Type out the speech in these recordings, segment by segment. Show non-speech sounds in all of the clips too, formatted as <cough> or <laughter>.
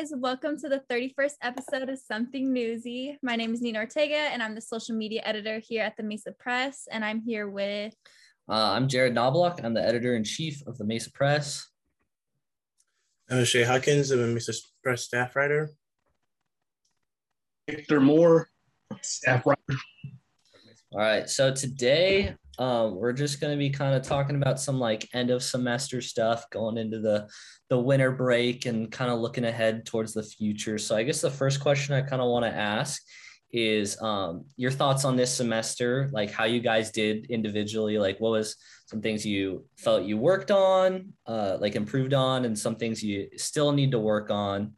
guys. Welcome to the 31st episode of Something Newsy. My name is Nina Ortega, and I'm the social media editor here at the Mesa Press. And I'm here with. Uh, I'm Jared Knobloch. I'm the editor in chief of the Mesa Press. I'm Shay Hawkins. I'm a Mesa Press staff writer. Victor Moore, staff writer. All right. So today um, we're just going to be kind of talking about some like end of semester stuff going into the the winter break and kind of looking ahead towards the future. So I guess the first question I kind of want to ask is um, your thoughts on this semester, like how you guys did individually, like what was some things you felt you worked on, uh, like improved on, and some things you still need to work on.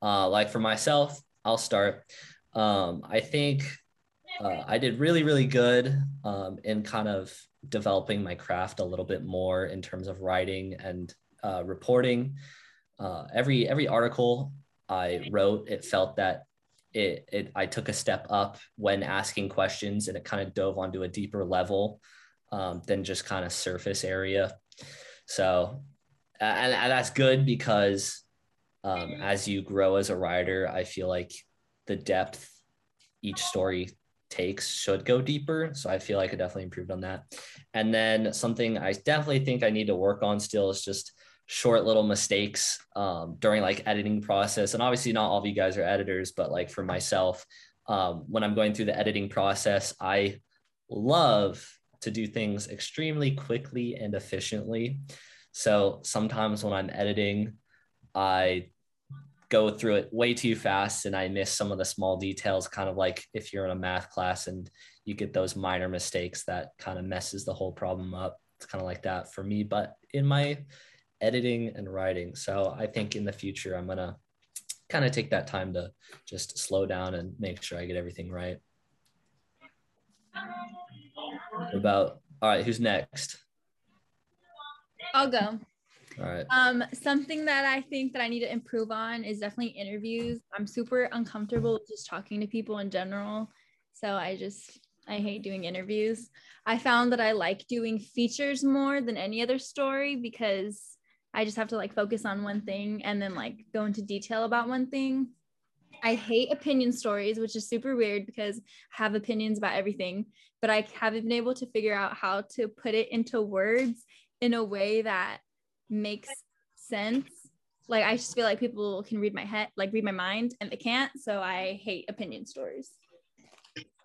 Uh, like for myself, I'll start. Um, I think uh, I did really, really good um, in kind of developing my craft a little bit more in terms of writing and uh, reporting. Uh, every every article I wrote, it felt that it, it I took a step up when asking questions, and it kind of dove onto a deeper level um, than just kind of surface area. So, and, and that's good because um, as you grow as a writer, I feel like the depth each story takes should go deeper. So I feel like I definitely improved on that. And then something I definitely think I need to work on still is just short little mistakes um, during like editing process. And obviously not all of you guys are editors, but like for myself, um, when I'm going through the editing process, I love to do things extremely quickly and efficiently. So sometimes when I'm editing, I go through it way too fast and I miss some of the small details, kind of like if you're in a math class and you get those minor mistakes that kind of messes the whole problem up. It's kind of like that for me. But in my editing and writing. So I think in the future, I'm going to kind of take that time to just slow down and make sure I get everything right. About, all right, who's next? I'll go. All right. Um, something that I think that I need to improve on is definitely interviews. I'm super uncomfortable just talking to people in general. So I just I hate doing interviews. I found that I like doing features more than any other story because I just have to like focus on one thing and then like go into detail about one thing. I hate opinion stories, which is super weird because I have opinions about everything, but I haven't been able to figure out how to put it into words in a way that makes sense. Like I just feel like people can read my head, like read my mind, and they can't. So I hate opinion stories.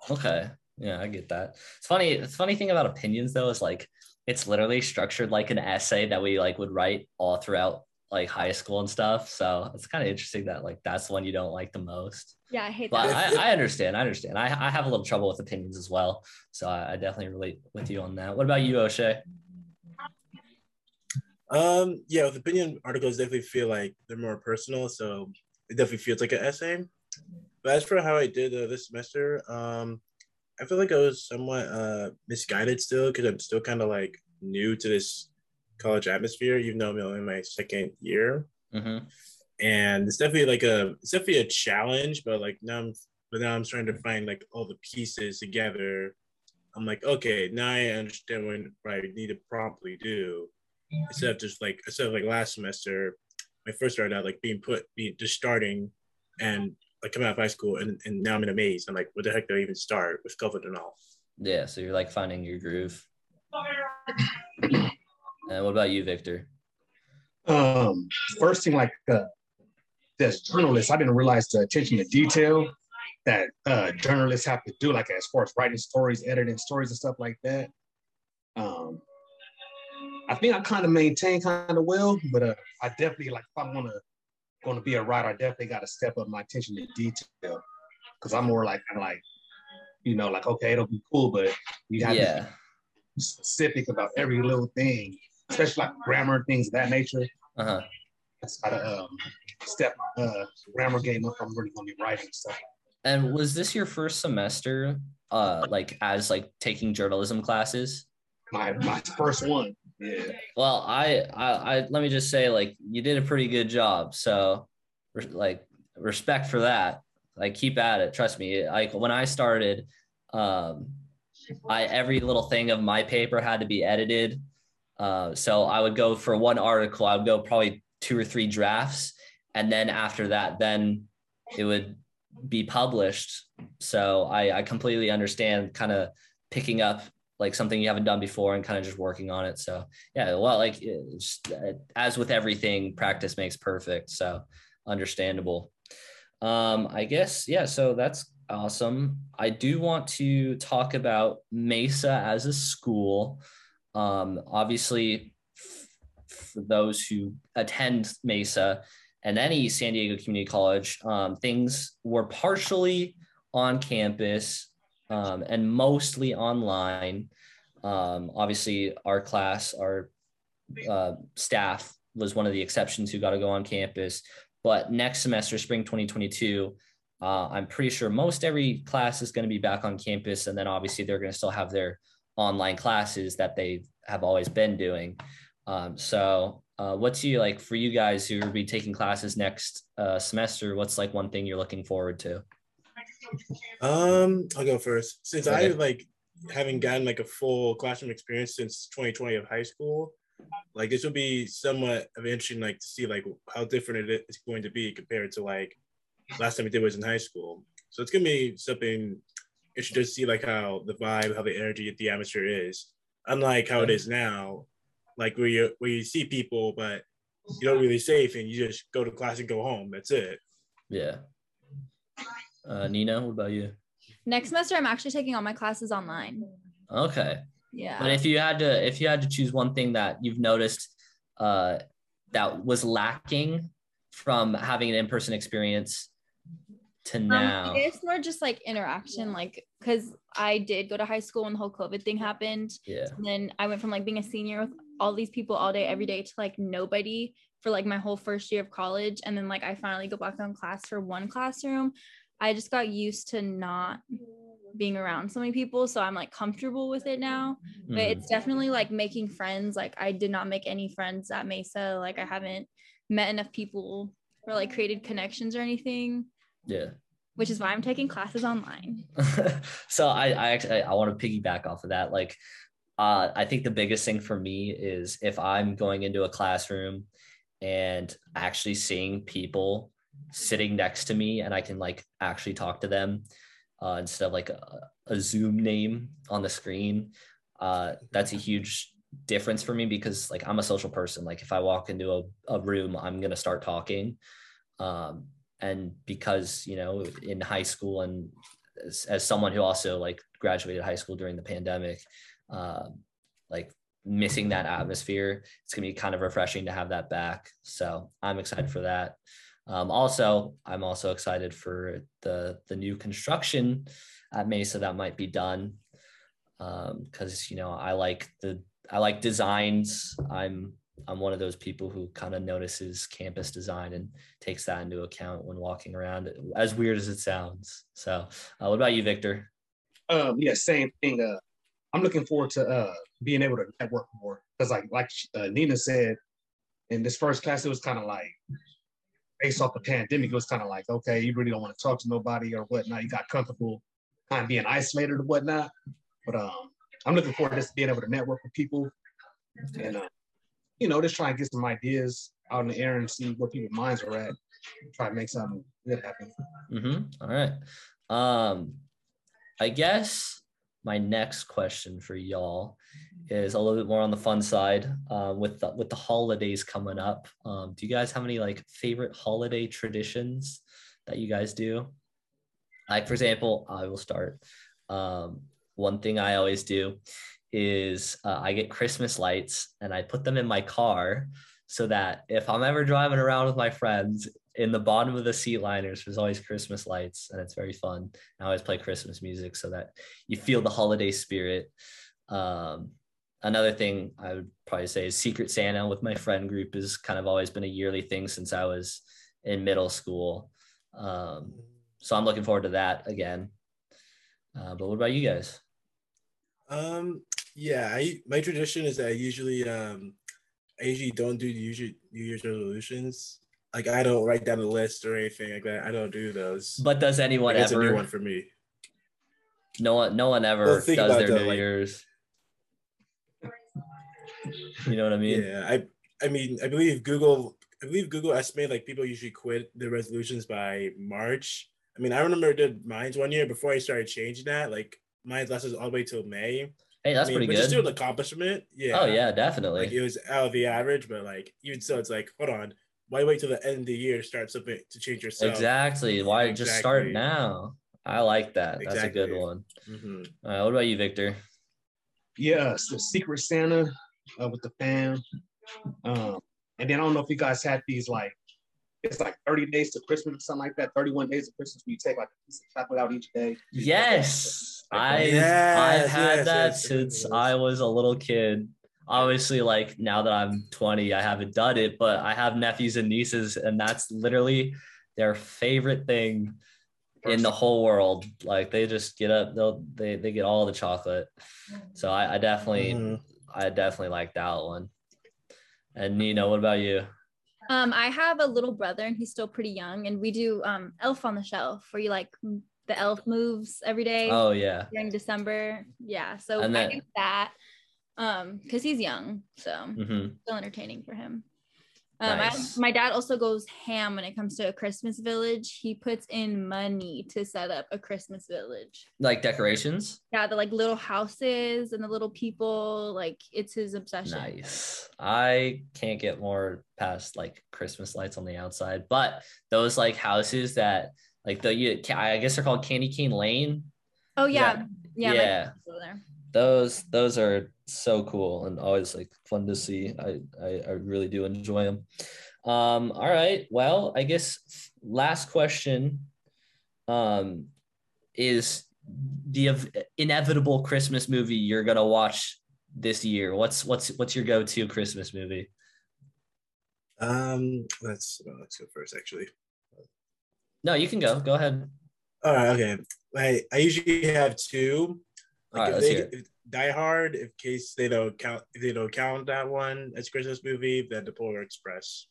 Okay. Yeah, I get that. It's funny. It's funny thing about opinions though is like it's literally structured like an essay that we like would write all throughout like high school and stuff. So it's kind of interesting that like that's the one you don't like the most. Yeah, I hate but that. I, I understand. I understand. I, I have a little trouble with opinions as well. So I, I definitely relate with you on that. What about you, Oshae? Um, yeah, with opinion articles definitely feel like they're more personal, so it definitely feels like an essay. But as for how I did uh, this semester, um, I feel like I was somewhat uh, misguided still because I'm still kind of like new to this college atmosphere, even though I'm only in my second year. Mm-hmm. And it's definitely like a it's definitely a challenge, but like now I'm but now I'm trying to find like all the pieces together. I'm like, okay, now I understand what I need to promptly do. Instead of just like instead of like last semester, I first started out like being put being just starting and like coming out of high school and, and now I'm in a maze. I'm like, what the heck do I even start with COVID and all? Yeah, so you're like finding your groove. and <laughs> what about you, Victor? Um, first thing, like uh, as journalists, I didn't realize the attention to detail that uh, journalists have to do, like as far as writing stories, editing stories, and stuff like that. I think I kind of maintain kind of well, but uh, I definitely like if I'm gonna going to be a writer, I definitely got to step up my attention to detail because I'm more like of like, you know, like okay, it'll be cool, but you have yeah. to be specific about every little thing, especially like grammar and things of that nature. Uh-huh. That's gotta um, step my uh, grammar game up. I'm really gonna be writing stuff. And was this your first semester, uh, like as like taking journalism classes? My my first one. Yeah. Well, I, I, I, let me just say, like, you did a pretty good job. So, like, respect for that. Like, keep at it. Trust me. Like, when I started, um, I every little thing of my paper had to be edited. Uh, so I would go for one article. I would go probably two or three drafts, and then after that, then it would be published. So I, I completely understand kind of picking up like something you haven't done before and kind of just working on it. So yeah, well, like as with everything, practice makes perfect. So understandable. Um, I guess yeah. So that's awesome. I do want to talk about Mesa as a school. Um, obviously, for those who attend Mesa and any San Diego Community College, um, things were partially on campus um, and mostly online. Um, obviously, our class, our uh, staff was one of the exceptions who got to go on campus. But next semester, spring 2022, uh, I'm pretty sure most every class is going to be back on campus. And then obviously, they're going to still have their online classes that they have always been doing. Um, so, uh, what's you like for you guys who will be taking classes next uh, semester? What's like one thing you're looking forward to? Um, I'll go first. Since okay. I like having gotten like a full classroom experience since 2020 of high school, like this will be somewhat of interesting, like to see like how different it is going to be compared to like last time we did was in high school. So it's gonna be something interesting to see like how the vibe, how the energy, the atmosphere is, unlike how it is now, like where you where you see people but you don't really say anything. You just go to class and go home. That's it. Yeah. Uh, Nina, what about you? Next semester, I'm actually taking all my classes online. Okay. Yeah. But if you had to, if you had to choose one thing that you've noticed uh, that was lacking from having an in-person experience to um, now, um, it's more just like interaction, like because I did go to high school when the whole COVID thing happened. Yeah. And then I went from like being a senior with all these people all day, every day to like nobody for like my whole first year of college. And then like I finally go back on class for one classroom. I just got used to not being around so many people. So I'm like comfortable with it now. But mm. it's definitely like making friends. Like I did not make any friends at Mesa. Like I haven't met enough people or like created connections or anything. Yeah. Which is why I'm taking classes online. <laughs> so I, I actually I want to piggyback off of that. Like uh, I think the biggest thing for me is if I'm going into a classroom and actually seeing people sitting next to me and I can like actually talk to them uh, instead of like a, a, Zoom name on the screen. Uh, that's a huge difference for me because like I'm a social person. Like if I walk into a, a room, I'm gonna start talking. Um, and because you know in high school and as, as someone who also like graduated high school during the pandemic, uh, like missing that atmosphere, it's gonna be kind of refreshing to have that back. So I'm excited for that. Um, also, I'm also excited for the the new construction at Mesa that might be done because um, you know I like the I like designs. I'm I'm one of those people who kind of notices campus design and takes that into account when walking around. As weird as it sounds. So, uh, what about you, Victor? Um, yeah, same thing. Uh, I'm looking forward to uh, being able to network more because, like, like uh, Nina said, in this first class, it was kind of like based off the pandemic, it was kind of like, okay, you really don't want to talk to nobody or whatnot. You got comfortable kind of being isolated or whatnot. But um, I'm looking forward to just being able to network with people and, uh, you know, just try and get some ideas out in the air and see where people's minds are at. Try to make something good happen. Mm-hmm. All right. Um, I guess my next question for y'all is a little bit more on the fun side uh, with the, with the holidays coming up. Um, do you guys have any like favorite holiday traditions that you guys do? Like for example, I will start. Um, one thing I always do is uh, I get Christmas lights and I put them in my car so that if I'm ever driving around with my friends, in the bottom of the seat liners, there's always Christmas lights, and it's very fun. I always play Christmas music so that you feel the holiday spirit. Um, another thing I would probably say is Secret Santa with my friend group has kind of always been a yearly thing since I was in middle school. Um, so I'm looking forward to that again. Uh, but what about you guys? Um, yeah, I my tradition is that I usually um, I usually don't do the usual New Year's resolutions. Like I don't write down a list or anything like that. I don't do those. But does anyone like, ever? a new one for me. No one, no one ever well, does their New like, Year's. You know what I mean? Yeah, I I mean I believe Google I believe Google estimated like people usually quit their resolutions by March. I mean, I remember I did mine's one year before I started changing that. Like mine lasted all the way till May. Hey, that's I mean, pretty which good. is still an accomplishment. Yeah. Oh yeah, definitely. Like it was out of the average, but like even so, it's like, hold on, why wait till the end of the year to start something to change yourself? Exactly. Why just start now? I like that. That's a good Exactly. one. Mhm. All right, what about you, Victor? Yeah, so Secret Santa uh, with the fam. Um, and then I don't know if you guys had these like it's like 30 days to Christmas or something like that. 31 days of Christmas where you take like a piece of chocolate out each day. Yes, I Yes, I've had yes, that yes, since yes. I was a little kid. Obviously, like now that I'm 20, I haven't done it, but I have nephews and nieces, and that's literally their favorite thing in the whole world. Like they just get up, they'll they they get all the chocolate. So I, I definitely Mhm. I definitely like that one. And Nina, what about you? Um, I have a little brother and he's still pretty young, and we do um Elf on the Shelf where you like m- the elf moves every day Oh yeah. during December. Yeah, so And I then- do that um because he's young, so hmm still entertaining for him. Um, Nice. I, my dad also goes ham when it comes to a Christmas village. He puts in money to set up a Christmas village. Like decorations. Yeah, the like little houses and the little people. Like it's his obsession. Nice. I can't get more past like Christmas lights on the outside, but those like houses that like the you, I guess they're called Candy Cane Lane. Oh yeah, That- yeah, yeah. dad's over there. Those those are so cool and always like fun to see. I I, I really do enjoy them. Um. All right. Well, I guess last question. Um, is the ev- inevitable Christmas movie you're gonna watch this year? What's what's what's your go-to Christmas movie? Um, let's well, let's go first. Actually, No, you can go. Go ahead. all right, okay. I I usually have two. All right, if let's they, hear it. if Die Hard, in case they don't count, if they don't count that one as Christmas movie, then The Polar Express.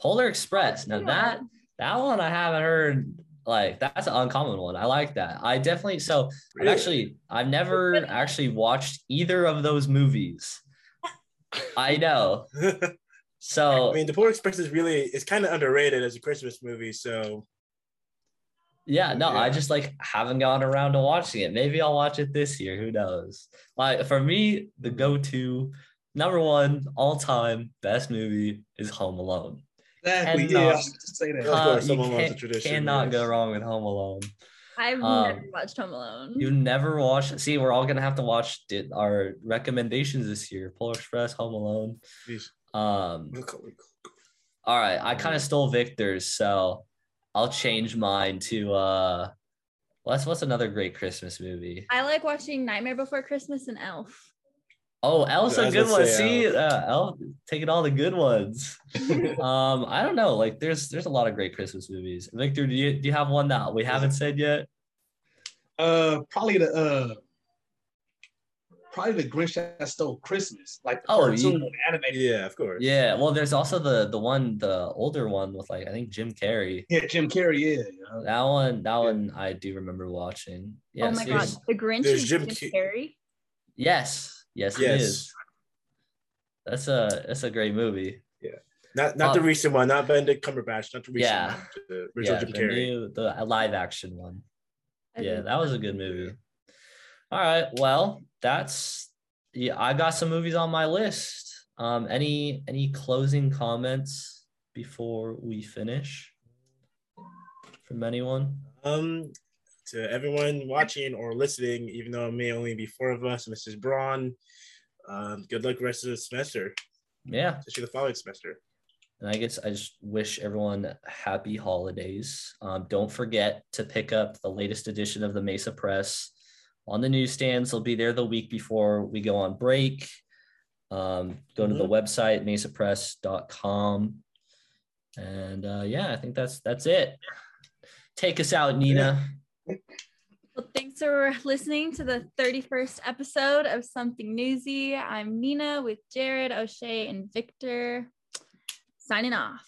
Polar Express. Now that that one I haven't heard. Like that's an uncommon one. I like that. I definitely so I've Really? actually I've never actually watched either of those movies. I know. <laughs> So I mean, The Polar Express is really it's kind of underrated as a Christmas movie. So yeah, no, I just like haven't gone around to watching it. Maybe I'll watch it this year. Who knows? Like for me, the go-to number one all-time best movie is Home Alone. Exactly. And, yeah, I was just say that. Uh, you Home Alone's a can't- tradition, cannot go wrong with Home Alone. I've Um, never watched Home Alone. You never watched. See, we're all gonna have to watch it, our recommendations this year: Polar Express, Home Alone. please. Um, all right, I kind of stole Victor's, so I'll change mine to uh, what's what's another great Christmas movie? I like watching Nightmare Before Christmas and Elf. Oh, Elf's I a was good gonna one. say See, uh, Elf taking all the good ones. <laughs> um, I don't know. Like, there's there's a lot of great Christmas movies. Victor, do you do you have one that we haven't said yet? Uh, probably the uh, probably the Grinch that stole Christmas, like the Oh, cartoon yeah. animated. Yeah, of course. Yeah. Well, there's also the the one, the older one with like I think Jim Carrey. Yeah, Jim Carrey. Yeah, you know. That one, that one, I do remember watching. oh my god, The Grinch there's is Jim Jim Carrey. Yes, yes, it Yes. is. That's a that's a great movie. Yeah, not not the Uh, recent one, not Benedict Cumberbatch, not the recent Yeah. one. The original Yeah, Jim the Carrey. new the live action one. I Yeah, that was a good movie. All right, well, that's yeah. I got some movies on my list. Um, any any closing comments before we finish from anyone? Um, to everyone watching or listening, even though it may only be four of us, Mrs. Braun, um, good luck rest of the semester, Yeah, especially the following semester. And I guess I just wish everyone happy holidays. Um, don't forget to pick up the latest edition of the Mesa Press on the newsstands. They'll be there the week before we go on break. Um, go to the website mesapress.com. And uh, yeah, I think that's that's it. Take us out, Nina. Well, thanks for listening to the 31st episode of Something Newsy. I'm Nina with Jared, Oshae, and Victor. Signing off.